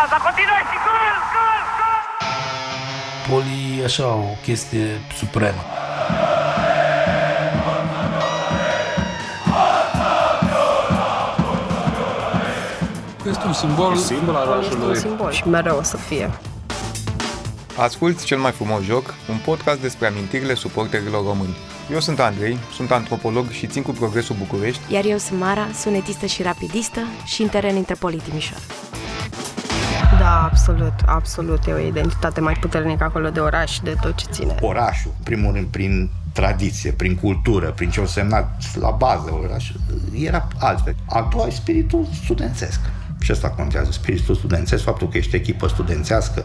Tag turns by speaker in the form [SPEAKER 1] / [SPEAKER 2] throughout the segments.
[SPEAKER 1] Faza continuă și gol, gol, gol!
[SPEAKER 2] Poli e așa o chestie supremă.
[SPEAKER 3] Este un simbol.
[SPEAKER 4] Simbol al
[SPEAKER 5] Este un
[SPEAKER 4] orașului.
[SPEAKER 5] simbol și mereu o să fie.
[SPEAKER 6] Asculți cel mai frumos joc, un podcast despre amintirile suporterilor români. Eu sunt Andrei, sunt antropolog și țin cu progresul București
[SPEAKER 7] Iar eu sunt Mara, sunetistă și rapidistă și în teren între Poli Timișoara.
[SPEAKER 5] Da, absolut, absolut. E o identitate mai puternică acolo de oraș și de tot ce ține.
[SPEAKER 4] Orașul, în primul rând, prin tradiție, prin cultură, prin ce au semnat la bază orașul, era altfel. A doua e spiritul studențesc. Și asta contează, spiritul studențesc, faptul că ești echipă studențească,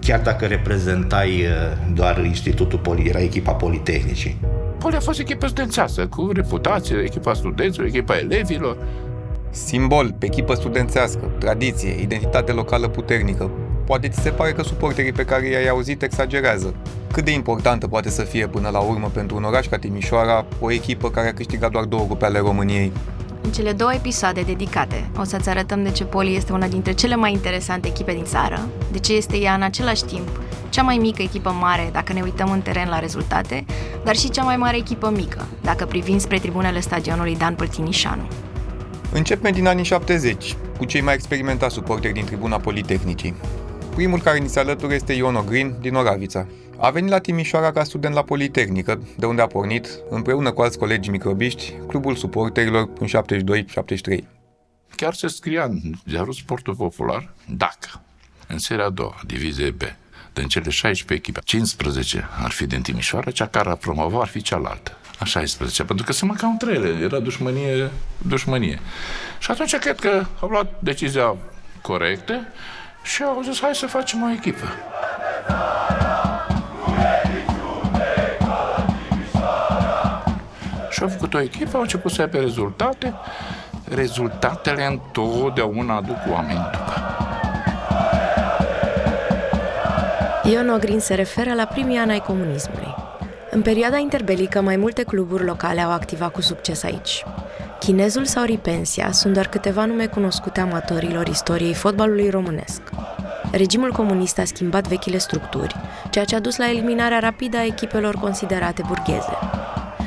[SPEAKER 4] chiar dacă reprezentai uh, doar Institutul Poli, era echipa Politehnicii.
[SPEAKER 3] Poli a fost echipă studențească, cu reputație, echipa studenților, echipa elevilor.
[SPEAKER 6] Simbol, echipă studențească, tradiție, identitate locală puternică. Poate ți se pare că suporterii pe care i-ai auzit exagerează. Cât de importantă poate să fie până la urmă pentru un oraș ca Timișoara o echipă care a câștigat doar două cupe ale României?
[SPEAKER 7] În cele două episoade dedicate, o să-ți arătăm de ce Poli este una dintre cele mai interesante echipe din țară, de ce este ea în același timp cea mai mică echipă mare dacă ne uităm în teren la rezultate, dar și cea mai mare echipă mică, dacă privim spre tribunele stadionului Dan Păltinișanu.
[SPEAKER 6] Începem din anii 70, cu cei mai experimentați suporteri din tribuna Politehnicii. Primul care ni se alătură este Ion Ogrin din Oravița. A venit la Timișoara ca student la Politehnică, de unde a pornit, împreună cu alți colegi microbiști, clubul suporterilor în 72-73.
[SPEAKER 3] Chiar se scria în ziarul Sportul Popular, dacă în seria a doua, divizie B, din cele 16 echipe, 15 ar fi din Timișoara, cea care ar promova ar fi cealaltă. A 16, pentru că se măcau între ele, era dușmănie, dușmănie. Și atunci cred că au luat decizia corectă și au zis, hai să facem o echipă. Și au făcut o echipă, au început să aibă rezultate. Rezultatele întotdeauna aduc oameni după.
[SPEAKER 7] Ion Ogrin se referă la primii ani ai comunismului. În perioada interbelică, mai multe cluburi locale au activat cu succes aici. Chinezul sau Ripensia sunt doar câteva nume cunoscute amatorilor istoriei fotbalului românesc. Regimul comunist a schimbat vechile structuri, ceea ce a dus la eliminarea rapidă a echipelor considerate burgheze.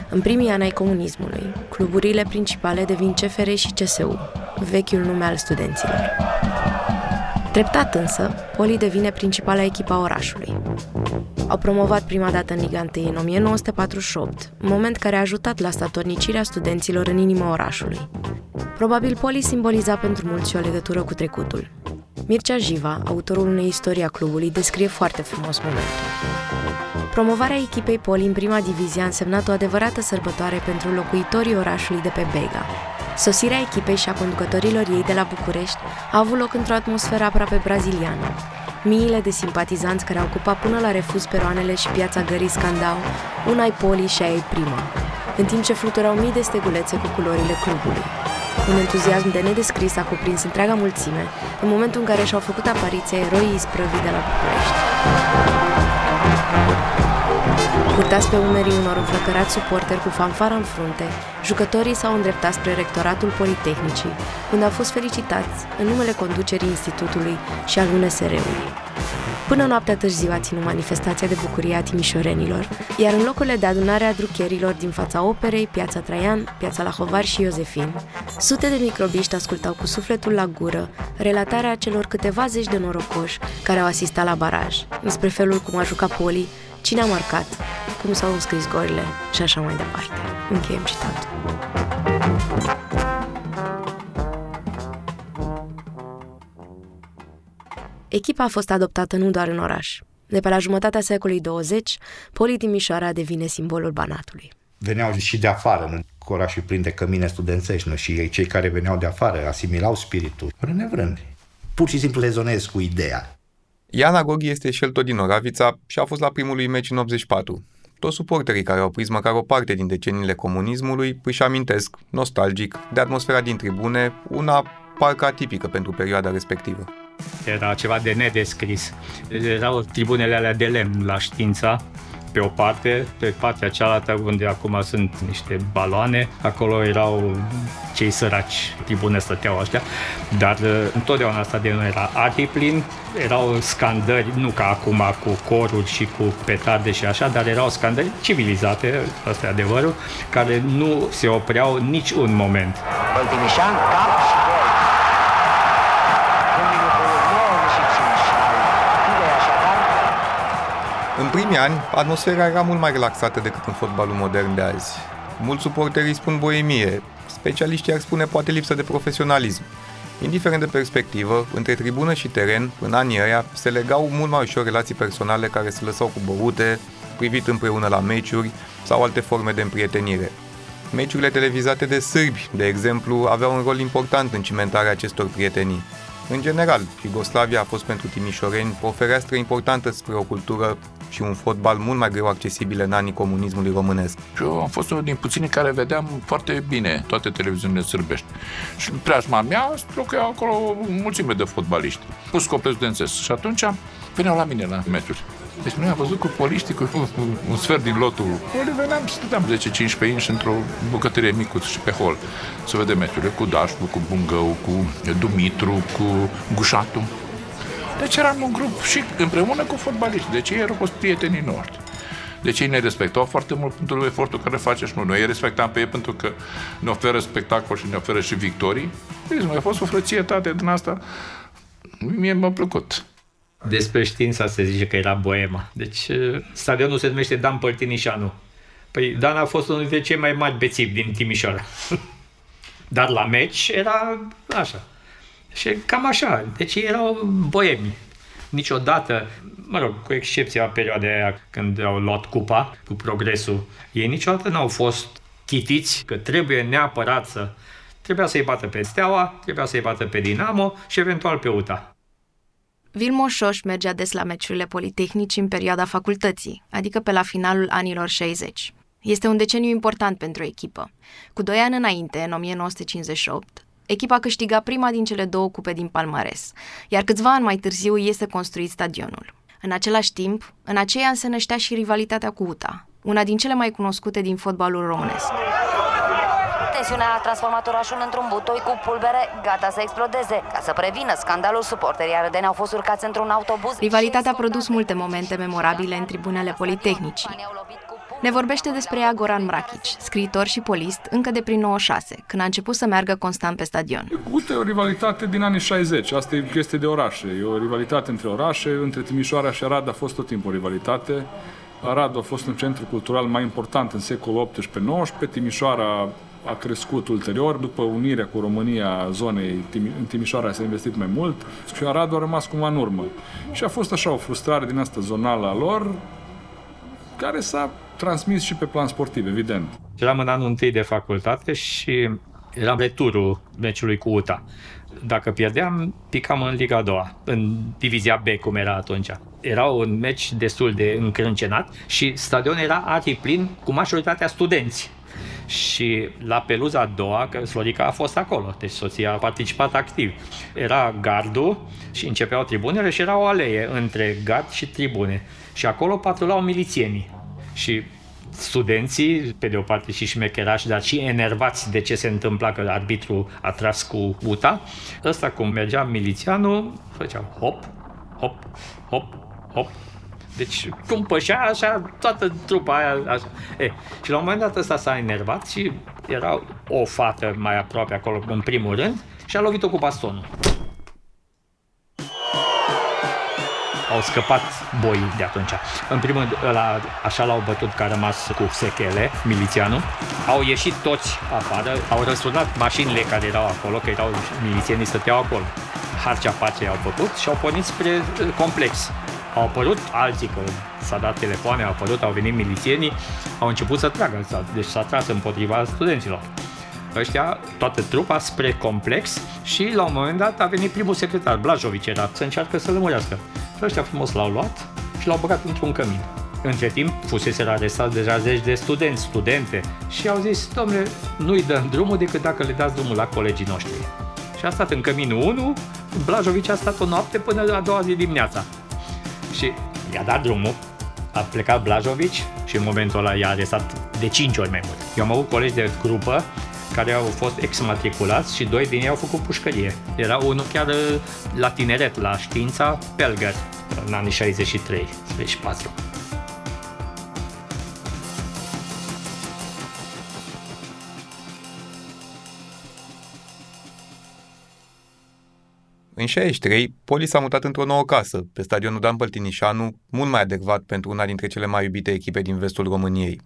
[SPEAKER 7] În primii ani ai comunismului, cluburile principale devin CFR și CSU, vechiul nume al studenților. Treptat însă, Poli devine principala echipa orașului. Au promovat prima dată în Liga 1 în 1948, moment care a ajutat la statornicirea studenților în inima orașului. Probabil Poli simboliza pentru mulți și o legătură cu trecutul. Mircea Jiva, autorul unei istorii a clubului, descrie foarte frumos momentul. Promovarea echipei Poli în prima divizie a însemnat o adevărată sărbătoare pentru locuitorii orașului de pe Bega. Sosirea echipei și a conducătorilor ei de la București a avut loc într-o atmosferă aproape braziliană. Miile de simpatizanți care au ocupat până la refuz peroanele și piața gării scandau una ai Poli și a ei prima, în timp ce fluturau mii de stegulețe cu culorile clubului. Un entuziasm de nedescris a cuprins întreaga mulțime în momentul în care și-au făcut apariția eroii isprăvii de la București. Purtați pe umerii unor înflăcărați suporteri cu fanfara în frunte, jucătorii s-au îndreptat spre rectoratul Politehnicii, unde au fost felicitați în numele conducerii institutului și al UNSR-ului. Până noaptea târziu a ținut manifestația de bucurie a timișorenilor, iar în locurile de adunare a drucherilor din fața operei, Piața Traian, Piața Lahovar și Iosefin, sute de microbiști ascultau cu sufletul la gură relatarea celor câteva zeci de norocoși care au asistat la baraj, despre felul cum a jucat Poli, cine a marcat, cum s-au înscris gorile și așa mai departe. Încheiem citatul. Echipa a fost adoptată nu doar în oraș. De pe la jumătatea secolului 20, Poli Timișoara devine simbolul Banatului.
[SPEAKER 4] Veneau și de afară, nu? Cu orașul plin de cămine studențești, nu? Și ei, cei care veneau de afară asimilau spiritul. Vrând nevrând. Pur și simplu rezonez cu ideea.
[SPEAKER 6] Iana Goghi este și el tot din Oravița și a fost la primul lui meci în 84. Toți suporterii care au prins măcar o parte din deceniile comunismului își amintesc, nostalgic, de atmosfera din tribune, una parcă atipică pentru perioada respectivă.
[SPEAKER 8] Era ceva de nedescris. Erau tribunele alea de lemn la știința, pe o parte, pe partea cealaltă, unde acum sunt niște baloane, acolo erau cei săraci, tribune stăteau ăștia, dar uh, întotdeauna stadionul era arhiplin, erau scandări, nu ca acum cu coruri și cu petarde și așa, dar erau scandări civilizate, asta e adevărul, care nu se opreau nici un moment.
[SPEAKER 9] Băltimișan, cap și
[SPEAKER 6] primii ani, atmosfera era mult mai relaxată decât în fotbalul modern de azi. Mulți suporterii spun boemie, specialiștii ar spune poate lipsă de profesionalism. Indiferent de perspectivă, între tribună și teren, în anii ăia, se legau mult mai ușor relații personale care se lăsau cu băute, privit împreună la meciuri sau alte forme de împrietenire. Meciurile televizate de sârbi, de exemplu, aveau un rol important în cimentarea acestor prietenii. În general, Iugoslavia a fost pentru timișoreni o fereastră importantă spre o cultură și un fotbal mult mai greu accesibile în anii comunismului românesc.
[SPEAKER 3] Și eu am fost unul din puținii care vedeam foarte bine toate televiziunile sârbești. Și în preajma mea locuiau acolo o mulțime de fotbaliști, plus copil studențesc. Și atunci veneau la mine la meciuri. Deci noi am văzut cu poliștii, cu un, un sfert din lotul. Ori veneam și stăteam 10-15 inși într-o bucătărie micuță și pe hol să vedem meciurile cu Dașcu, cu Bungău, cu Dumitru, cu Gușatu. Deci eram un grup și împreună cu fotbaliști. Deci ei erau fost prietenii noștri. Deci ei ne respectau foarte mult pentru efortul care face și noi. Noi îi respectam pe ei pentru că ne oferă spectacol și ne oferă și victorii. Deci mai a fost o frățietate din asta. Mie mi-a plăcut.
[SPEAKER 8] Despre știința se zice că era boema. Deci uh, stadionul se numește Dan Părtinișanu. Păi Dan a fost unul dintre cei mai mari bețivi din Timișoara. Dar la meci era așa. Și cam așa. Deci ei erau boemi. Niciodată, mă rog, cu excepția perioadei aia când au luat cupa cu progresul, ei niciodată n-au fost chitiți că trebuie neapărat să... Trebuia să-i bată pe Steaua, trebuia să-i bată pe Dinamo și eventual pe UTA.
[SPEAKER 10] Vilmo Șoș mergea des la meciurile politehnici în perioada facultății, adică pe la finalul anilor 60. Este un deceniu important pentru echipă. Cu doi ani înainte, în 1958, echipa câștiga prima din cele două cupe din palmares, iar câțiva ani mai târziu este construit stadionul. În același timp, în aceea se năștea și rivalitatea cu UTA, una din cele mai cunoscute din fotbalul românesc.
[SPEAKER 11] Tensiunea a transformat orașul într-un butoi cu pulbere gata să explodeze. Ca să prevină scandalul, suporterii arădeni au fost urcați într-un autobuz.
[SPEAKER 10] Rivalitatea a produs multe momente memorabile în tribunele politehnicii. Ne vorbește despre ea Goran Mrakic, scriitor și polist, încă de prin 96, când a început să meargă constant pe stadion.
[SPEAKER 12] Uite, o rivalitate din anii 60. Asta e chestie de orașe. E o rivalitate între orașe. Între Timișoara și Arad a fost tot timpul o rivalitate. Arad a fost un centru cultural mai important în secolul XVIII-XIX. Timișoara a crescut ulterior, după unirea cu România zonei, în Timișoara s-a investit mai mult și Arad a rămas cumva în urmă. Și a fost așa o frustrare din asta zonală a lor, care s-a transmis și pe plan sportiv, evident.
[SPEAKER 8] Eram în anul întâi de facultate și eram returul meciului cu UTA. Dacă pierdeam, picam în Liga a doua, în divizia B, cum era atunci. Era un meci destul de încrâncenat și stadionul era arhiplin cu majoritatea studenți. Și la peluza a doua, că Slorica a fost acolo, deci soția a participat activ. Era gardul și începeau tribunele și era o alee între gard și tribune. Și acolo patrulau milițienii. Și studenții, pe de o parte și șmecherași, dar și enervați de ce se întâmpla că arbitru a tras cu uta, ăsta cum mergea milițianul, făcea hop, hop, hop, hop, deci cum pășea așa, toată trupa aia așa. E, și la un moment dat ăsta s-a enervat și era o fată mai aproape acolo în primul rând și a lovit-o cu bastonul. Au scăpat boii de atunci. În primul rând, ăla, așa l-au bătut că a rămas cu sechele, milițianul. Au ieșit toți afară, au răsunat mașinile care erau acolo, că erau milițienii stăteau acolo. Harcea pacei au făcut și au pornit spre uh, complex. Au apărut alții, că s-a dat telefoane, au apărut, au venit milițienii, au început să tragă, deci s-a tras împotriva studenților ăștia, toată trupa, spre complex și la un moment dat a venit primul secretar, Blajovic era, să încearcă să lămurească. Și ăștia frumos l-au luat și l-au băgat într-un cămin. Între timp, fusese arestat deja zeci de studenți, studente și au zis, domnule, nu-i dăm drumul decât dacă le dați drumul la colegii noștri. Și a stat în căminul 1, Blajovic a stat o noapte până la a doua zi dimineața. Și i-a dat drumul, A plecat Blajovici și în momentul ăla i-a arestat de 5 ori mai mult. Eu am avut colegi de grupă care au fost exmatriculați și doi din ei au făcut pușcărie. Era unul chiar uh, la tineret, la știința Pelger, în anii 63, 64.
[SPEAKER 6] În 63, Poli s-a mutat într-o nouă casă, pe stadionul Dan Păltinișanu, mult mai adecvat pentru una dintre cele mai iubite echipe din vestul României.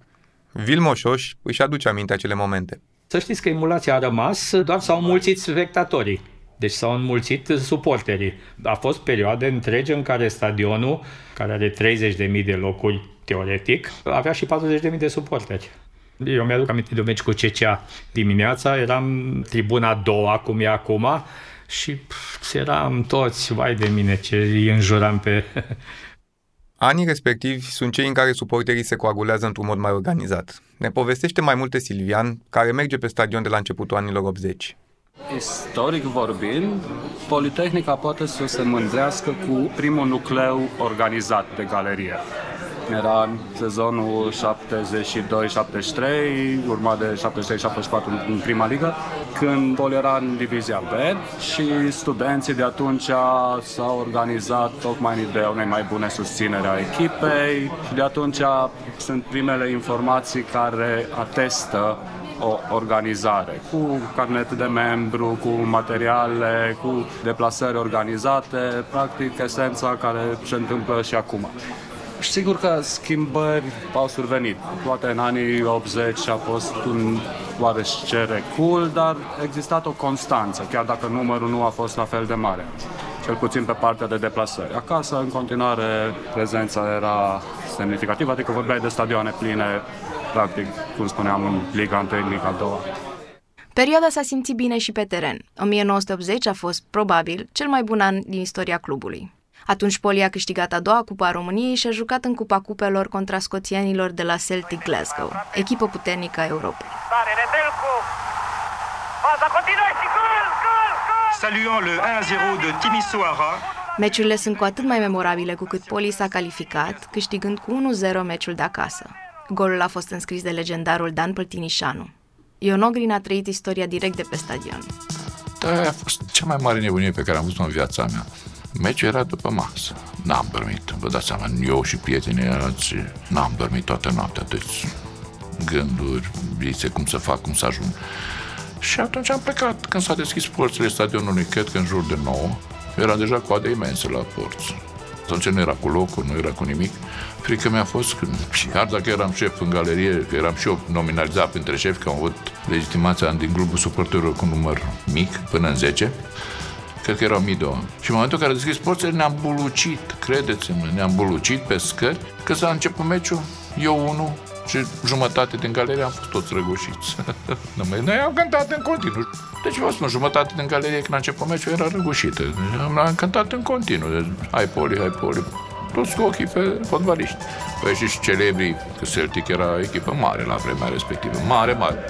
[SPEAKER 6] Vilmoșoș își aduce aminte acele momente.
[SPEAKER 8] Să știți că emulația a rămas, doar s-au mulțit spectatorii. Deci s-au înmulțit suporterii. A fost perioade întregi în care stadionul, care are 30.000 de locuri teoretic, avea și 40.000 de suporteri. Eu mi-aduc aminte de un meci cu CCA dimineața, eram tribuna a doua, cum e acum, și pf, eram toți, vai de mine ce îi înjuram pe...
[SPEAKER 6] Anii respectivi sunt cei în care suporterii se coagulează într-un mod mai organizat. Ne povestește mai multe Silvian, care merge pe stadion de la începutul anilor 80.
[SPEAKER 13] Istoric vorbind, Politehnica poate să se mândrească cu primul nucleu organizat de galerie. Era în sezonul 72-73, urmat de 73-74 în prima ligă, când Pol era în divizia B și studenții de atunci s-au organizat tocmai în ideea unei mai bune susținere a echipei și de atunci sunt primele informații care atestă o organizare, cu carnet de membru, cu materiale, cu deplasări organizate, practic esența care se întâmplă și acum. Și sigur că schimbări au survenit. Poate în anii 80 a fost un oarește recul, dar a existat o constanță, chiar dacă numărul nu a fost la fel de mare cel puțin pe partea de deplasări. Acasă, în continuare, prezența era semnificativă, adică vorbeai de stadioane pline, practic, cum spuneam, în Liga 1, Liga 2.
[SPEAKER 10] Perioada s-a simțit bine și pe teren. 1980 a fost, probabil, cel mai bun an din istoria clubului. Atunci Poli a câștigat a doua Cupa a României și a jucat în Cupa Cupelor contra scoțienilor de la Celtic Glasgow, echipă puternică a Europei.
[SPEAKER 1] Tare, Nedelcu! Faza continuă și gol, gol, gol!
[SPEAKER 14] Saluant le 1-0 de Timisoara,
[SPEAKER 10] Meciurile sunt cu atât mai memorabile cu cât Poli s-a calificat, câștigând cu 1-0 meciul de acasă. Golul a fost înscris de legendarul Dan Păltinișanu. Ion Ogrin a trăit istoria direct de pe stadion.
[SPEAKER 3] Da, a fost cea mai mare nebunie pe care am văzut-o în viața mea. Meciul era după masă. N-am dormit. Vă dați seama, eu și prietenii alții n-am dormit toată noaptea. Deci gânduri, vise, cum să fac, cum să ajung. Și atunci am plecat. Când s-a deschis porțile stadionului, cred că în jur de 9, era deja coade imense la porți. Atunci nu era cu locuri, nu era cu nimic. Frică mi-a fost, că, chiar dacă eram șef în galerie, că eram și eu nominalizat printre șefi, că am avut legitimația din grupul suporterilor cu număr mic, până în 10, cred că erau mii de oameni. Și în momentul în care a deschis porțile, ne-am bulucit, credeți-mă, ne-am bulucit pe scări, că s-a început meciul, eu unul, și jumătate din galerie am fost toți răgușiți. Noi am cântat în continuu. Deci vă spun, jumătate din galerie când a început meciul era răgușită. Deci am, am cântat în continuu. Deci, hai poli, hai poli. Toți cu ochii pe fotbaliști. Păi și celebrii, că Celtic era echipă mare la vremea respectivă. Mare, mare.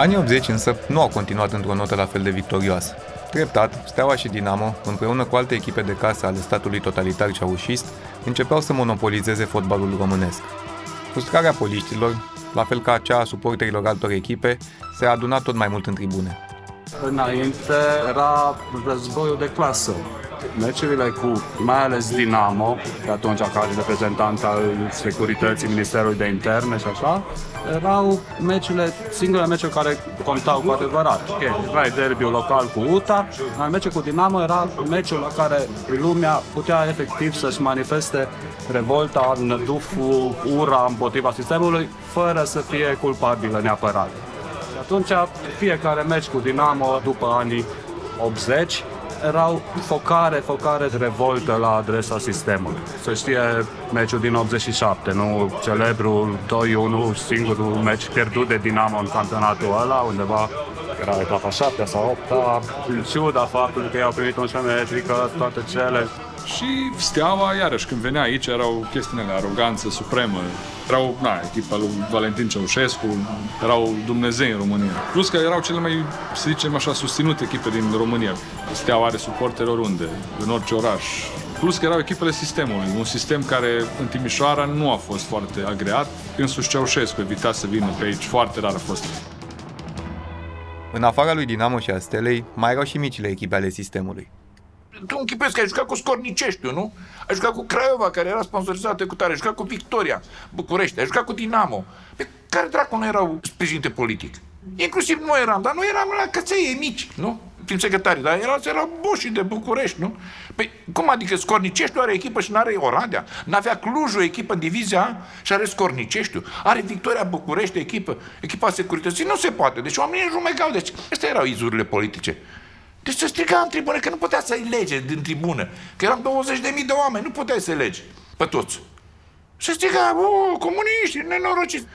[SPEAKER 6] Anii 80 însă nu au continuat într-o notă la fel de victorioasă. Treptat, Steaua și Dinamo, împreună cu alte echipe de casă ale statului totalitar ceaușist, începeau să monopolizeze fotbalul românesc. Frustrarea poliștilor, la fel ca cea a suporterilor altor echipe, se aduna tot mai mult în tribune.
[SPEAKER 13] Înainte era războiul de clasă. Meciurile cu, mai ales Dinamo, de atunci ca reprezentant al securității Ministerului de Interne și așa, erau meciurile, singurele meciuri care contau cu adevărat. Era derbiul local cu UTA, dar meciul cu Dinamo era meciul la care lumea putea efectiv să-și manifeste revolta, năduful, ura împotriva sistemului, fără să fie culpabilă neapărat. Și atunci fiecare meci cu Dinamo după anii 80 erau focare, focare de revoltă la adresa sistemului. Să știe meciul din 87, nu celebrul 2-1, singurul meci pierdut de Dinamo în campionatul ăla, undeva era etapa 7 sau 8 în ciuda faptului că i-au primit 11 metrică, toate cele
[SPEAKER 12] și Steaua, iarăși, când venea aici, erau chestiunile, aroganță supremă. Erau, na, echipa lui Valentin Ceaușescu, erau Dumnezei în România. Plus că erau cele mai, să zicem așa, susținute echipe din România. Steaua are suporteri oriunde, în orice oraș. Plus că erau echipele sistemului, un sistem care în Timișoara nu a fost foarte agreat. Însuși Ceaușescu evita să vină pe aici, foarte rar a fost.
[SPEAKER 6] În afara lui Dinamo și a Stelei, mai erau și micile echipe ale sistemului
[SPEAKER 3] tu închipuiesc că ai jucat cu Scorniceștiu, nu? Ai jucat cu Craiova, care era sponsorizată cu tare, ai jucat cu Victoria, București, ai jucat cu Dinamo. Pe care dracu nu erau sprijinite politic? Inclusiv nu eram, dar nu eram la căței mici, nu? Prin secretarii, dar erau, erau boșii de București, nu? Păi, cum adică Scorniceștiu are echipă și nu are Oradea? N-avea Clujul echipă în divizia și are Scorniceștiu? Are Victoria București echipă, echipa securității? Nu se poate. Deci oamenii jumegau. Deci, astea erau izurile politice. Deci să striga în tribună, că nu putea să-i lege din tribună. Că eram 20.000 de oameni, nu puteai să legi pe toți. Și striga, o, comuniști, nenorociți.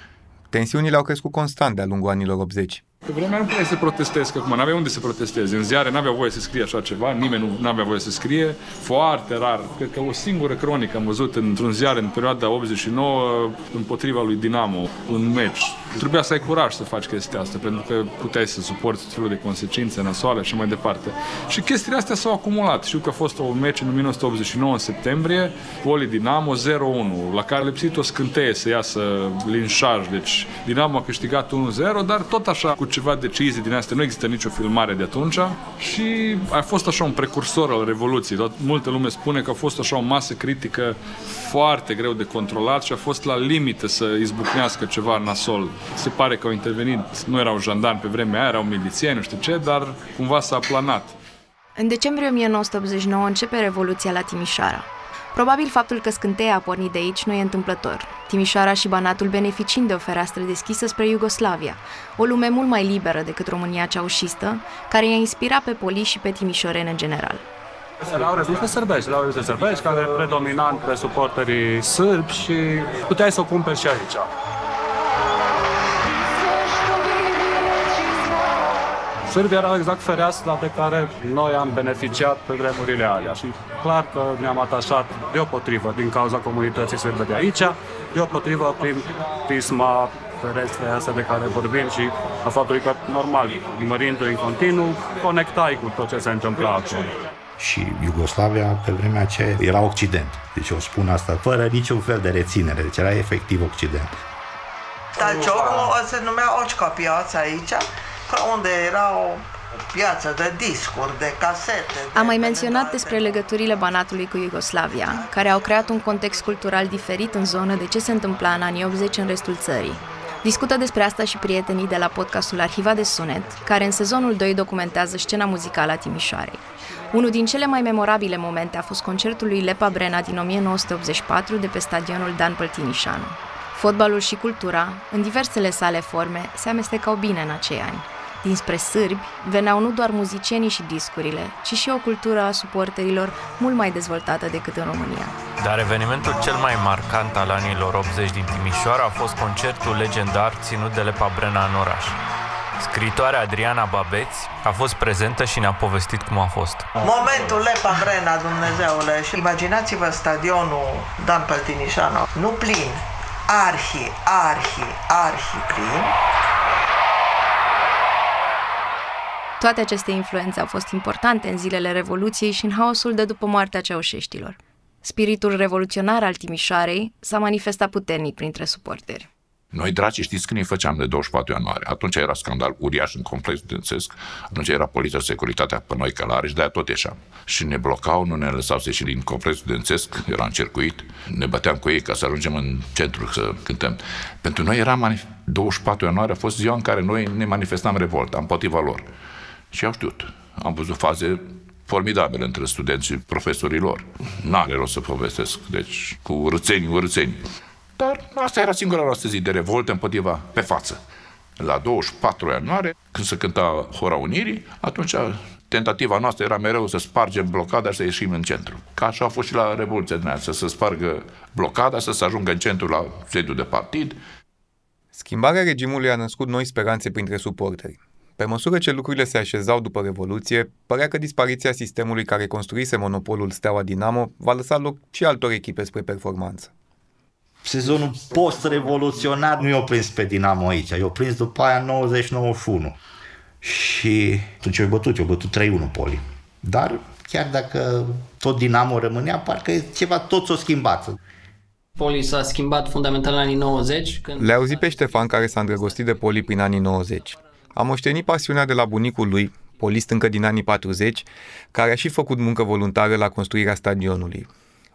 [SPEAKER 6] Tensiunile au crescut constant de-a lungul anilor 80.
[SPEAKER 12] Pe vremea nu puteai să protestezi, că acum n-avea unde să protestezi. În ziare n-avea voie să scrie așa ceva, nimeni nu avea voie să scrie. Foarte rar. Cred că o singură cronică am văzut într-un ziar în perioada 89 împotriva lui Dinamo, un meci. Trebuia să ai curaj să faci chestia asta, pentru că puteai să suporți tot felul de consecințe nasoale și mai departe. Și chestiile astea s-au acumulat. Știu că a fost un meci în 1989, în septembrie, Poli Dinamo 0-1, la care a lipsit o scânteie să iasă linșaj. Deci Dinamo a câștigat 1-0, dar tot așa cu ceva decizii din astea. Nu există nicio filmare de atunci și a fost așa un precursor al Revoluției. Tot, multă lume spune că a fost așa o masă critică foarte greu de controlat și a fost la limită să izbucnească ceva nasol. Se pare că au intervenit, nu erau jandarmi pe vremea aia, erau milițieni, nu știu ce, dar cumva s-a planat.
[SPEAKER 10] În decembrie 1989 începe Revoluția la Timișoara. Probabil faptul că scânteia a pornit de aici nu e întâmplător. Timișoara și Banatul beneficiind de o fereastră deschisă spre Iugoslavia, o lume mult mai liberă decât România ceaușistă, care i-a inspirat pe poli și pe timișoreni în general.
[SPEAKER 13] Erau reviste sărbești, erau reviste sărbești care predominant pe suporterii sârbi și puteai să o cumperi și aici. Sârbia era exact fereastra pe care noi am beneficiat pe vremurile alea și clar că ne-am atașat deopotrivă din cauza comunității sârbe de aici, deopotrivă prin prisma ferestre astea de care vorbim și a faptului că, normal, mărindu-i în continuu, conectai cu tot ce se întâmpla acolo.
[SPEAKER 4] Și Iugoslavia, pe vremea aceea, era Occident. Deci eu spun asta fără niciun fel de reținere. Deci era efectiv Occident.
[SPEAKER 15] Talciocul se numea Occa piața aici unde era o piață de discuri, de casete. De
[SPEAKER 10] Am mai menționat despre legăturile Banatului cu Iugoslavia, care au creat un context cultural diferit în zonă de ce se întâmpla în anii 80 în restul țării. Discută despre asta și prietenii de la podcastul Arhiva de Sunet, care în sezonul 2 documentează scena muzicală a Timișoarei. Unul din cele mai memorabile momente a fost concertul lui Lepa Brena din 1984 de pe stadionul Dan Păltinișanu. Fotbalul și cultura, în diversele sale forme, se amestecau bine în acei ani. Dinspre sârbi veneau nu doar muzicienii și discurile, ci și o cultură a suporterilor mult mai dezvoltată decât în România.
[SPEAKER 16] Dar evenimentul cel mai marcant al anilor 80 din Timișoara a fost concertul legendar ținut de Lepa Brena în oraș. Scritoarea Adriana Babeți a fost prezentă și ne-a povestit cum a fost.
[SPEAKER 15] Momentul Lepa Brena, Dumnezeule, și imaginați-vă stadionul Dan Păltinișanu, nu plin, arhi, arhi, arhi plin,
[SPEAKER 10] Toate aceste influențe au fost importante în zilele Revoluției și în haosul de după moartea ceaușeștilor. Spiritul revoluționar al Timișoarei s-a manifestat puternic printre suporteri.
[SPEAKER 3] Noi, draci, știți când îi făceam de 24 ianuarie? Atunci era scandal uriaș în complex studențesc, atunci era poliția securitatea pe noi călare și de-aia tot ieșeam. Și ne blocau, nu ne lăsau să ieșim din complex studențesc, era încercuit, ne băteam cu ei ca să ajungem în centru să cântăm. Pentru noi era manif- 24 ianuarie, a fost ziua în care noi ne manifestam revolta împotriva lor. Și au știut. Am văzut faze formidabile între studenții și profesorii lor. N-are rost să povestesc, deci cu râțeni, urâțeni. Dar asta era singura noastră zi de revoltă împotriva pe față. la 24 ianuarie, când se cânta Hora Unirii, atunci tentativa noastră era mereu să spargem blocada și să ieșim în centru. Ca așa a fost și la Revoluția din să se spargă blocada, să se ajungă în centru la sediul de partid.
[SPEAKER 6] Schimbarea regimului a născut noi speranțe printre suporteri. Pe măsură ce lucrurile se așezau după Revoluție, părea că dispariția sistemului care construise monopolul Steaua Dinamo va lăsa loc și altor echipe spre performanță.
[SPEAKER 4] Sezonul post-revoluționar nu i-a prins pe Dinamo aici, i-a prins după aia 90-91. Și atunci eu bătut, eu bătut 3-1 Poli. Dar chiar dacă tot Dinamo rămânea, parcă ceva tot s-a schimbat.
[SPEAKER 17] Poli s-a schimbat fundamental în anii 90.
[SPEAKER 6] Când... Le auzit pe Ștefan care s-a îndrăgostit de Poli prin anii 90. A moștenit pasiunea de la bunicul lui, polist încă din anii 40, care a și făcut muncă voluntară la construirea stadionului.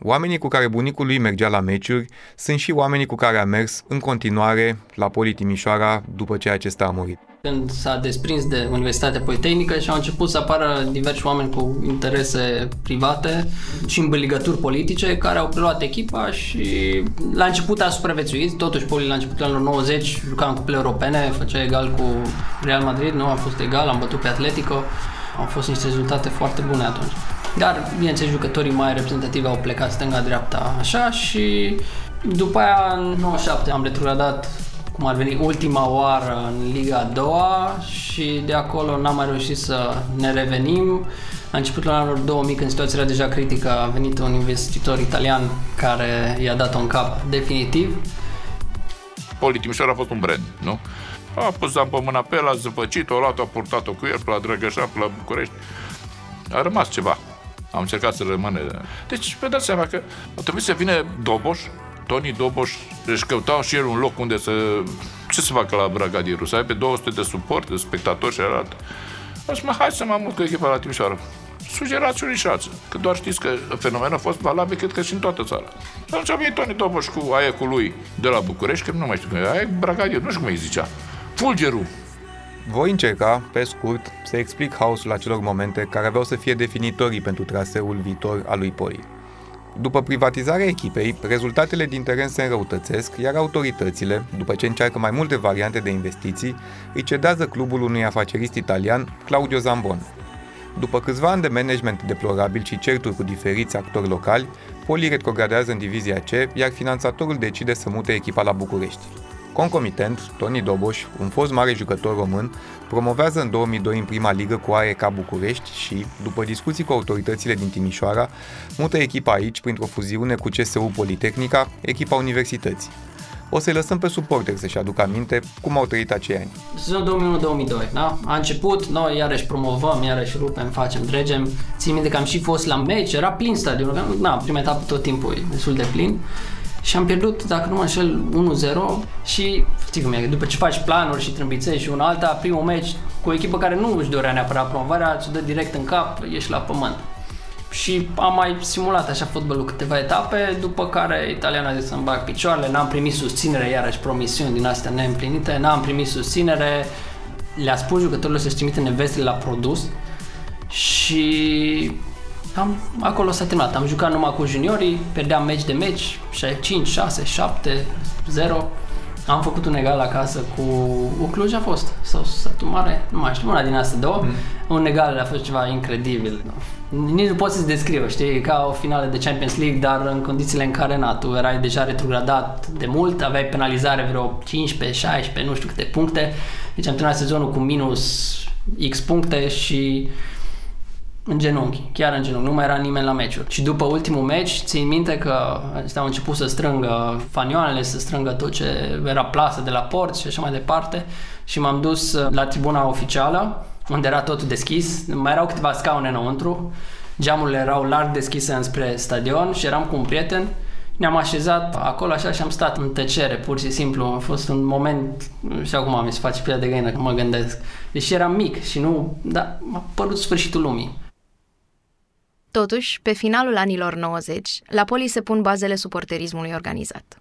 [SPEAKER 6] Oamenii cu care bunicul lui mergea la meciuri sunt și oamenii cu care a mers în continuare la Poli Timișoara după ce acesta a murit.
[SPEAKER 17] Când s-a desprins de Universitatea Politehnică și au început să apară diversi oameni cu interese private și îmbăligături politice care au preluat echipa și la început a supraviețuit, totuși Poli la începutul anilor 90 juca în cupele europene, făcea egal cu Real Madrid, nu a fost egal, am bătut pe Atletico, au fost niște rezultate foarte bune atunci. Dar, bineînțeles, jucătorii mai reprezentativi au plecat stânga-dreapta așa și după aia, în 97, am retrogradat cum ar veni ultima oară în Liga a doua și de acolo n-am mai reușit să ne revenim. La începutul anilor 2000, când situația era deja critică, a venit un investitor italian care i-a dat un cap definitiv.
[SPEAKER 3] Poli Timișoara a fost un brand, nu? A pus pe mâna pe el, a zăpăcit-o, a luat-o, a purtat-o cu el pe la Drăgășa, pe la București. A rămas ceva. Am încercat să rămâne. Deci, vă dați seama că a trebuit să vină Doboș, Tony Doboș își căutau și el un loc unde să... Ce să facă la Bragadiru? Să aibă 200 de suport, de spectatori și arată. O să mă, hai să mă mut cu echipa la Timișoara. Sugerați unișață. Că doar știți că fenomenul a fost valabil, cred că și în toată țara. Și atunci a venit Tony Doboș cu aia cu lui de la București, că nu mai știu cum e, aia Bragadiru, nu știu cum îi zicea. Fulgerul.
[SPEAKER 6] Voi încerca, pe scurt, să explic haosul acelor momente care aveau să fie definitorii pentru traseul viitor al lui Poli. După privatizarea echipei, rezultatele din teren se înrăutățesc, iar autoritățile, după ce încearcă mai multe variante de investiții, îi cedează clubul unui afacerist italian, Claudio Zambon. După câțiva ani de management deplorabil și certuri cu diferiți actori locali, Poli retrogradează în divizia C, iar finanțatorul decide să mute echipa la București. Concomitent, Tony Doboș, un fost mare jucător român, promovează în 2002 în prima ligă cu AEK București și, după discuții cu autoritățile din Timișoara, mută echipa aici printr-o fuziune cu CSU Politehnica, echipa universității. O să-i lăsăm pe suporter să-și aducă aminte cum au trăit acei ani.
[SPEAKER 17] Sezonul 2001-2002, da? A început, noi iarăși promovăm, iarăși rupem, facem, dregem. Țin minte că am și fost la meci, era plin stadionul, na, prima etapă tot timpul e destul de plin și am pierdut, dacă nu mă înșel, 1-0 și știi cum e, după ce faci planuri și trâmbițești și una alta, primul meci cu o echipă care nu își dorea neapărat promovarea, ți dă direct în cap, ești la pământ. Și am mai simulat așa fotbalul câteva etape, după care italiana a zis să-mi bag picioarele, n-am primit susținere, iarăși promisiuni din astea neîmplinite, n-am primit susținere, le-a spus jucătorilor să-și trimite nevestele la produs și am, acolo s-a terminat. Am jucat numai cu juniorii, pierdeam meci de meci, 5, 6, 7, 0. Am făcut un egal acasă cu Ucluj a fost, sau Satu Mare, nu mai știu, una din astea două. Mm. Un egal a fost ceva incredibil. Nici nu pot să-ți descriu, știi, ca o finală de Champions League, dar în condițiile în care, na, tu erai deja retrogradat de mult, aveai penalizare vreo 15, 16, nu știu câte puncte. Deci am terminat sezonul cu minus X puncte și în genunchi, chiar în genunchi, nu mai era nimeni la meciuri. Și după ultimul meci, țin minte că au început să strângă fanioanele, să strângă tot ce era plasă de la port și așa mai departe și m-am dus la tribuna oficială, unde era totul deschis, mai erau câteva scaune înăuntru, geamurile erau larg deschise înspre stadion și eram cu un prieten ne-am așezat acolo așa și am stat în tăcere, pur și simplu. A fost un moment, și acum mi se face pielea de găină când mă gândesc. Deși eram mic și nu, da, m-a părut sfârșitul lumii.
[SPEAKER 10] Totuși, pe finalul anilor 90, la Poli se pun bazele suporterismului organizat.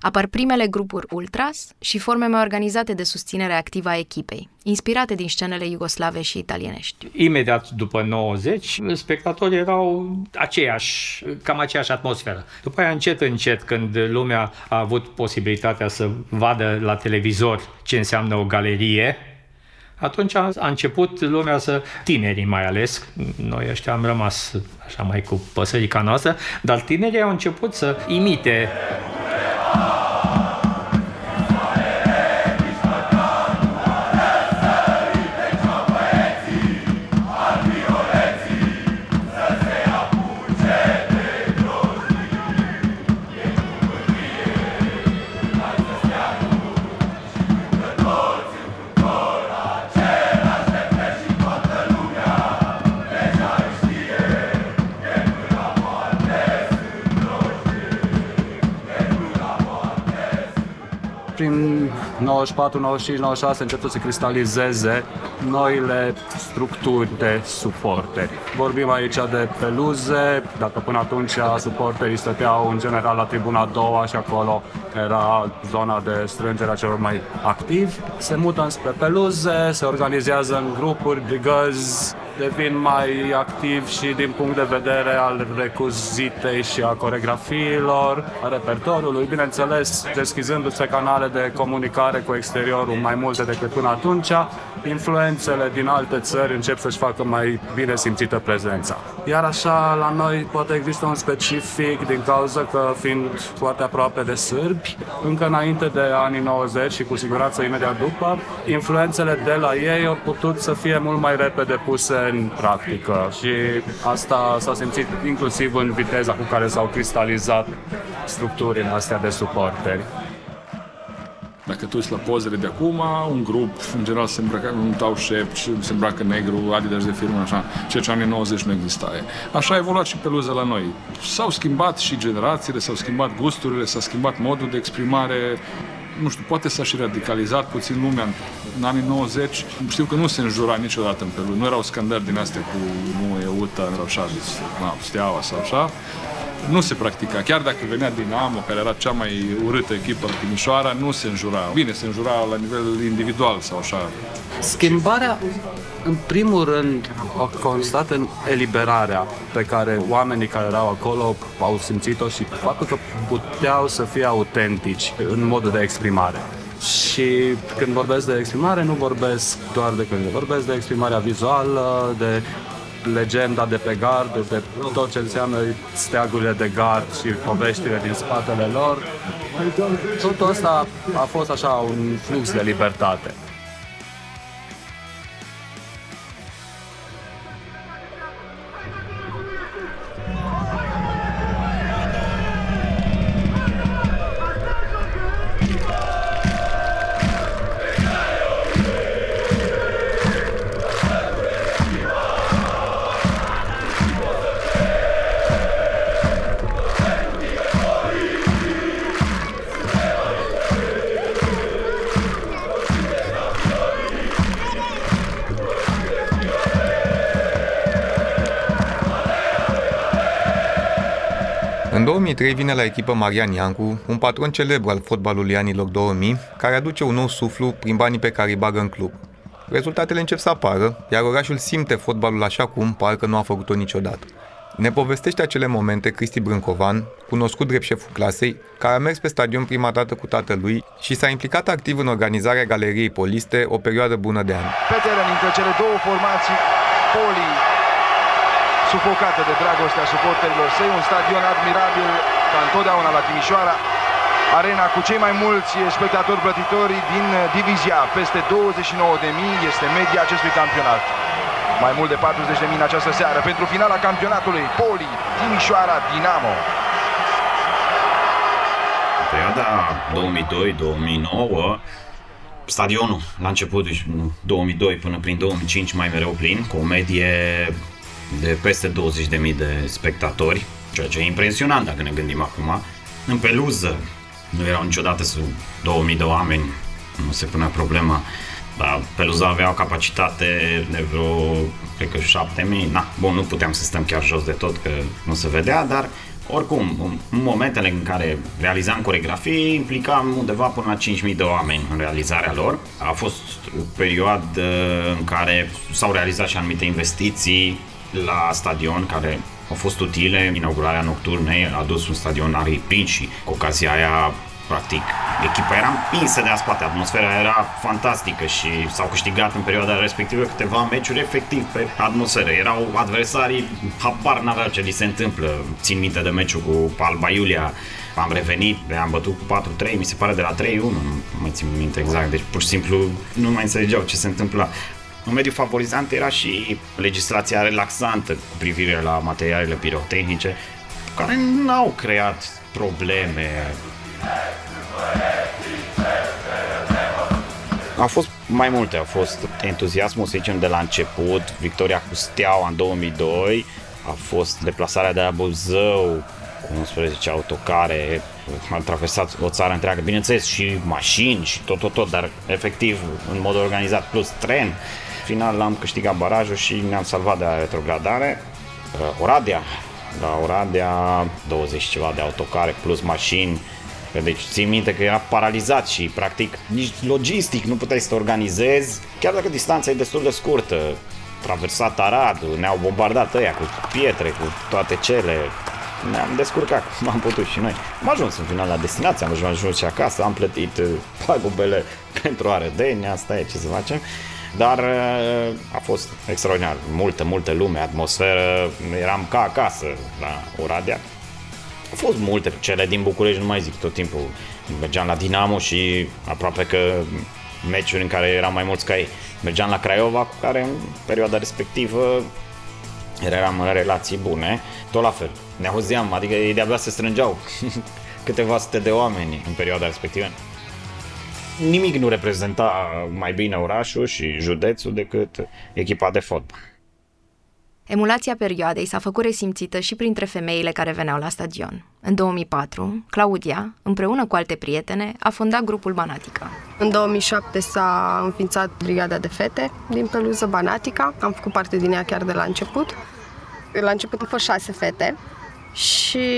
[SPEAKER 10] Apar primele grupuri ultras și forme mai organizate de susținere activă a echipei, inspirate din scenele iugoslave și italienești.
[SPEAKER 8] Imediat după 90, spectatorii erau aceiași, cam aceeași atmosferă. După aia, încet, încet, când lumea a avut posibilitatea să vadă la televizor ce înseamnă o galerie, atunci a, a început lumea să, tinerii mai ales, noi ăștia am rămas așa mai cu păsărica noastră, dar tinerii au început să imite
[SPEAKER 13] 94, 95, 96 încep să se cristalizeze noile structuri de suporteri. Vorbim aici de peluze, dacă până atunci suporterii stăteau în general la tribuna a doua și acolo era zona de strângere a celor mai activi, se mută înspre peluze, se organizează în grupuri, brigăzi, devin mai activ și din punct de vedere al recuzitei și a coregrafiilor, a repertoriului, bineînțeles, deschizându-se canale de comunicare cu exteriorul mai multe decât până atunci, influențele din alte țări încep să-și facă mai bine simțită prezența. Iar așa, la noi poate există un specific din cauza că fiind foarte aproape de sârbi, încă înainte de anii 90 și cu siguranță imediat după, influențele de la ei au putut să fie mult mai repede puse în practică și asta s-a simțit inclusiv în viteza cu care s-au cristalizat structurile astea de suporteri.
[SPEAKER 12] Dacă tu la pozele de acum, un grup, în general, se îmbrăca, un tau șepci, se îmbracă negru, Adidas de firmă, așa, ceea ce anii 90 nu exista. Așa a evoluat și peluza la noi. S-au schimbat și generațiile, s-au schimbat gusturile, s-a schimbat modul de exprimare, nu știu, poate s-a și radicalizat puțin lumea în anii 90. Știu că nu se înjura niciodată în Peru. Nu erau scandări din astea cu nu e UTA sau așa, na, steaua sau așa nu se practica. Chiar dacă venea Dinamo, care era cea mai urâtă echipă în Timișoara, nu se înjura. Bine, se înjura la nivel individual sau așa.
[SPEAKER 13] Schimbarea, în primul rând, a constat în eliberarea pe care oamenii care erau acolo au simțit-o și faptul că puteau să fie autentici în modul de exprimare. Și când vorbesc de exprimare, nu vorbesc doar de când vorbesc de exprimarea vizuală, de legenda de pe gard, de tot ce înseamnă steagurile de gard și poveștile din spatele lor. Tot asta a fost așa un flux de libertate.
[SPEAKER 6] În 2003 vine la echipă Marian Iancu, un patron celebru al fotbalului anilor 2000, care aduce un nou suflu prin banii pe care îi bagă în club. Rezultatele încep să apară, iar orașul simte fotbalul așa cum parcă nu a făcut-o niciodată. Ne povestește acele momente Cristi Brâncovan, cunoscut drept șeful clasei, care a mers pe stadion prima dată cu tatălui și s-a implicat activ în organizarea galeriei Poliste o perioadă bună de ani.
[SPEAKER 18] Pe teren între cele două formații, Poli sufocată de dragostea suporterilor săi, un stadion admirabil ca întotdeauna la Timișoara, arena cu cei mai mulți spectatori plătitori din divizia, peste 29.000 este media acestui campionat. Mai mult de 40.000 în această seară pentru finala campionatului Poli Timișoara Dinamo.
[SPEAKER 19] În perioada 2002-2009 stadionul la început, deci 2002 până prin 2005 mai mereu plin, cu o medie de peste 20.000 de spectatori, ceea ce e impresionant dacă ne gândim acum. În peluză nu erau niciodată sub 2000 de oameni, nu se punea problema. Dar peluza avea o capacitate de vreo, cred că 7000. Na, bun, nu puteam să stăm chiar jos de tot, că nu se vedea, dar Oricum, în momentele în care realizam coregrafii, implicam undeva până la 5.000 de oameni în realizarea lor. A fost o perioadă în care s-au realizat și anumite investiții la stadion care au fost utile. Inaugurarea nocturnei a adus un stadion aripin și cu ocazia aia practic, echipa era împinsă de spate, atmosfera era fantastică și s-au câștigat în perioada respectivă câteva meciuri efectiv pe atmosferă. Erau adversarii, habar n-aveau ce li se întâmplă. Țin minte de meciul cu Alba Iulia, am revenit, am bătut cu 4-3, mi se pare de la 3-1, nu mai țin minte exact, deci pur și simplu nu mai înțelegeau ce se întâmpla. Un mediu favorizant era și legislația relaxantă cu privire la materialele pirotehnice, care n-au creat probleme. Au fost mai multe, a fost entuziasmul, să zicem, de la început, victoria cu Steaua în 2002, a fost deplasarea de la Buzău, cu 11 autocare, a traversat o țară întreagă, bineînțeles și mașini și tot, tot, tot, dar efectiv în mod organizat, plus tren. Final am câștigat barajul și ne-am salvat de la retrogradare. Uh, Oradea, la Oradea 20 ceva de autocare plus mașini, deci țin minte că era paralizat și practic nici logistic nu puteai să te organizezi, chiar dacă distanța e destul de scurtă. Traversat Aradul, ne-au bombardat ăia cu pietre, cu toate cele. Ne-am descurcat cum am putut și noi. Am ajuns în final la destinație, am ajuns și acasă, am plătit uh, pagubele pentru arădeni, asta e ce să facem. Dar uh, a fost extraordinar, multă, multă lume, atmosferă, eram ca acasă la Oradea. Au fost multe, cele din București nu mai zic, tot timpul mergeam la Dinamo și aproape că meciuri în care eram mai mulți ca ei. Mergeam la Craiova, cu care în perioada respectivă eram în relații bune, tot la fel. Ne auzeam, adică ei de-abia se strângeau câteva sute de oameni în perioada respectivă. Nimic nu reprezenta mai bine orașul și județul decât echipa de fotbal.
[SPEAKER 10] Emulația perioadei s-a făcut resimțită și printre femeile care veneau la stadion. În 2004, Claudia, împreună cu alte prietene, a fondat grupul Banatica.
[SPEAKER 5] În 2007 s-a înființat Brigada de Fete din Peluză Banatica. Am făcut parte din ea chiar de la început. La început am fost șase fete și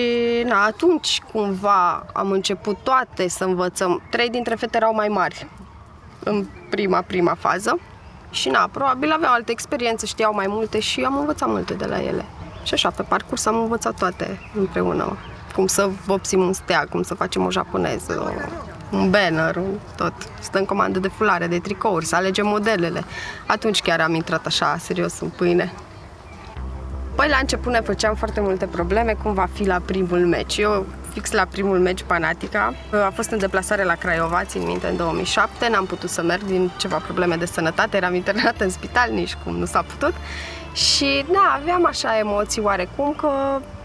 [SPEAKER 5] na, atunci cumva am început toate să învățăm. Trei dintre fete erau mai mari în prima, prima fază și na, probabil aveau alte experiențe, știau mai multe și am învățat multe de la ele. Și așa, pe parcurs am învățat toate împreună. Cum să vopsim un steag, cum să facem o japoneză, un banner, un tot. Stăm comandă de fulare, de tricouri, să alegem modelele. Atunci chiar am intrat așa serios în pâine. Păi la început ne făceam foarte multe probleme cum va fi la primul meci. Eu fix la primul meci Panatica. A fost în deplasare la Craiova, țin minte, în 2007. N-am putut să merg din ceva probleme de sănătate. Eram internată în spital, nici cum nu s-a putut. Și da, aveam așa emoții oarecum că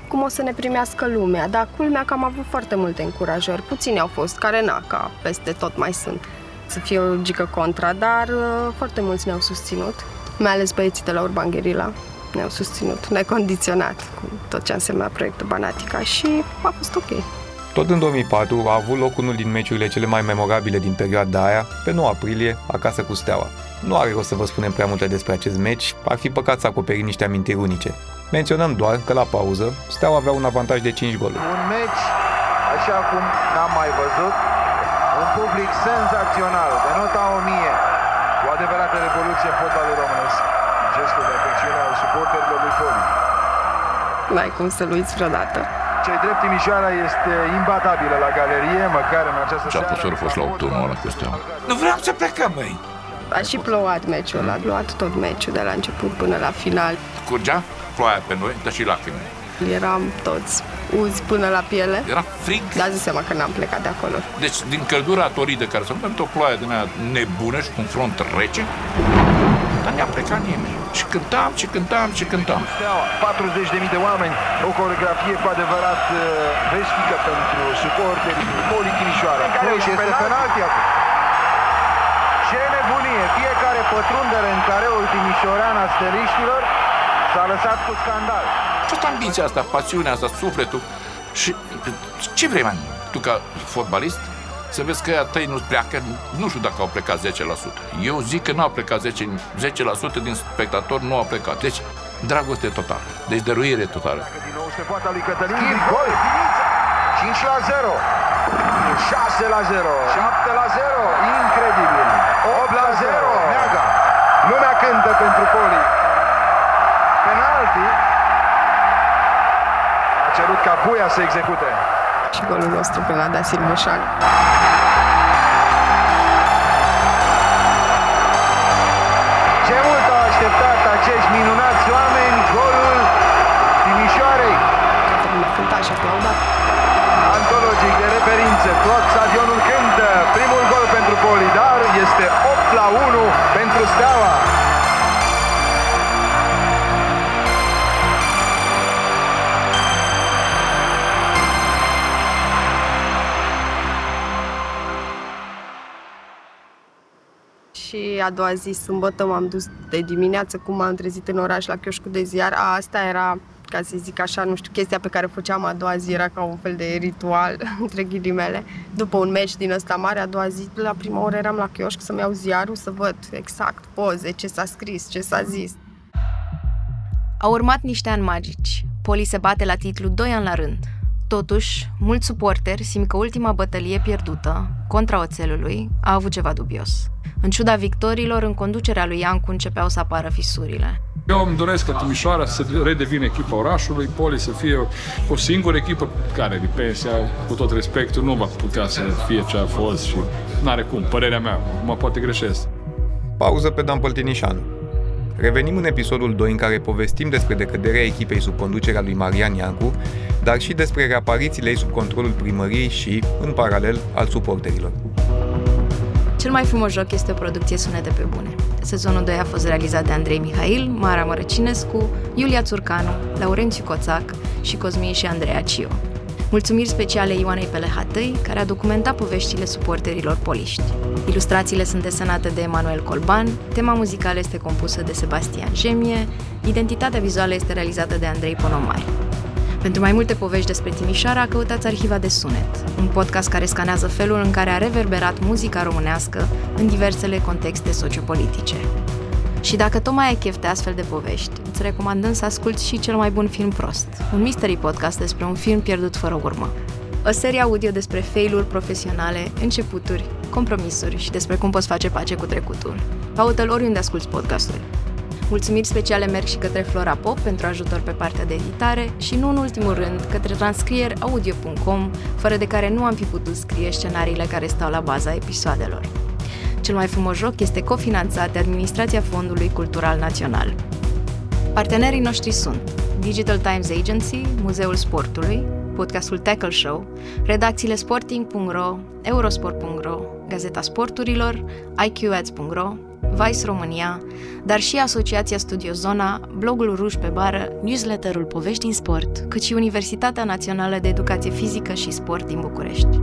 [SPEAKER 5] cum o să ne primească lumea, dar culmea că am avut foarte multe încurajări. Puțini au fost, care na, ca peste tot mai sunt. Să fie o gică contra, dar uh, foarte mulți ne-au susținut, mai ales băieții de la Urban Guerilla ne-au susținut necondiționat cu tot ce a însemnat proiectul Banatica și a fost ok.
[SPEAKER 6] Tot în 2004 a avut loc unul din meciurile cele mai memorabile din perioada aia, pe 9 aprilie, acasă cu Steaua. Nu are rost să vă spunem prea multe despre acest meci, ar fi păcat să acoperim niște amintiri unice. Menționăm doar că la pauză, Steaua avea un avantaj de 5 goluri.
[SPEAKER 18] Un meci așa cum n-am mai văzut, un public senzațional, de nota 1000, o adevărată revoluție în fotbalul românesc gestul de afecțiune al suporterilor lui Poli.
[SPEAKER 5] N-ai cum să-l uiți vreodată.
[SPEAKER 18] Cei drept Timișoara este imbatabilă la galerie, măcar în această
[SPEAKER 3] seară. Și a fost la 8 ăla cu steaua.
[SPEAKER 2] Nu vreau să plecăm, măi!
[SPEAKER 5] A și plouat meciul ăla, a plouat tot meciul de la început până la final.
[SPEAKER 3] Curgea ploaia pe noi, dar și lacrime.
[SPEAKER 5] Eram toți uzi până la piele.
[SPEAKER 3] Era frig.
[SPEAKER 5] Dar zi seama că n-am plecat de acolo.
[SPEAKER 3] Deci, din căldura toridă care s-a o ploaie din aia nebună și cu un front rece, dar n-a plecat nimeni. Și cântam, și cântam, și cântam.
[SPEAKER 18] 40.000 de oameni, o coreografie cu adevărat uh, vestică pentru suporterii Poli Timișoara. Nu, și este penalti acum. Ce nebunie! Fiecare pătrundere în careul timișorean a steliștilor s-a lăsat cu scandal.
[SPEAKER 3] Toată ambiția asta, pasiunea asta, sufletul. Și ce vrei, man? Tu ca fotbalist să vezi că ăia tăi nu pleacă, nu știu dacă au plecat 10%. Eu zic că nu au plecat 10, 10% din spectatori nu au plecat. Deci, dragoste totală. Deci dăruire totală.
[SPEAKER 18] pe poarta lui Cătălin Grigoi. 5 la 0. 6 la 0. 7 la 0. Incredibil. 8 la 0. Neaga. Lumea cântă pentru Poli. Penalti. A cerut ca Buia să execute.
[SPEAKER 5] Și golul nostru pe la Da Silveșan.
[SPEAKER 18] Ce mult au așteptat acești minunați oameni golul Timișoarei.
[SPEAKER 5] Cânta și aplaudat.
[SPEAKER 18] Antologic de referință, tot stadionul cântă. Primul gol pentru Polidar este 8 la 1 pentru Steaua.
[SPEAKER 5] A doua zi, sâmbătă, m-am dus de dimineață, cum m-am trezit în oraș la chioșcul de ziar. A, asta era, ca să zic așa, nu știu, chestia pe care o făceam a doua zi, era ca un fel de ritual, între ghilimele. După un meci din ăsta mare, a doua zi, la prima oră eram la chioșc să-mi iau ziarul, să văd exact poze, ce s-a scris, ce s-a zis.
[SPEAKER 10] Au urmat niște ani magici. Poli se bate la titlu 2 ani la rând. Totuși, mulți suporteri simt că ultima bătălie pierdută, contra oțelului, a avut ceva dubios. În ciuda victorilor, în conducerea lui Iancu începeau să apară fisurile.
[SPEAKER 12] Eu îmi doresc ca Timișoara să redevină echipa orașului, Poli să fie o singură echipă care, de pensia, cu tot respectul, nu va putea să fie ce a fost și n-are cum, părerea mea, mă poate greșesc.
[SPEAKER 6] Pauză pe Dan Păltinișanu. Revenim în episodul 2 în care povestim despre decăderea echipei sub conducerea lui Marian Iancu, dar și despre reaparițiile ei sub controlul primăriei și, în paralel, al suporterilor.
[SPEAKER 10] Cel mai frumos joc este o producție sunete pe bune. Sezonul 2 a fost realizat de Andrei Mihail, Mara Mărăcinescu, Iulia Țurcanu, Laurențiu Coțac și Cosmin și Andreea Cio. Mulțumiri speciale Ioanei Pelehatăi, care a documentat poveștile suporterilor poliști. Ilustrațiile sunt desenate de Emanuel Colban, tema muzicală este compusă de Sebastian Gemie, identitatea vizuală este realizată de Andrei Ponomari. Pentru mai multe povești despre Timișoara, căutați Arhiva de Sunet, un podcast care scanează felul în care a reverberat muzica românească în diversele contexte sociopolitice. Și dacă tot mai ai chef de astfel de povești, îți recomandăm să asculti și cel mai bun film prost, un mystery podcast despre un film pierdut fără urmă. O serie audio despre failuri profesionale, începuturi, compromisuri și despre cum poți face pace cu trecutul. Caută-l oriunde asculti podcasturi. Mulțumiri speciale merg și către Flora Pop pentru ajutor pe partea de editare și nu în ultimul rând către transcrieraudio.com, fără de care nu am fi putut scrie scenariile care stau la baza episoadelor. Cel mai frumos joc este cofinanțat de Administrația Fondului Cultural Național. Partenerii noștri sunt Digital Times Agency, Muzeul Sportului, podcastul Tackle Show, redacțiile Sporting.ro, Eurosport.ro, Gazeta Sporturilor, IQAds.ro, Vice România, dar și Asociația Studio Zona, blogul Ruș pe bară, newsletterul Povești din Sport, cât și Universitatea Națională de Educație Fizică și Sport din București.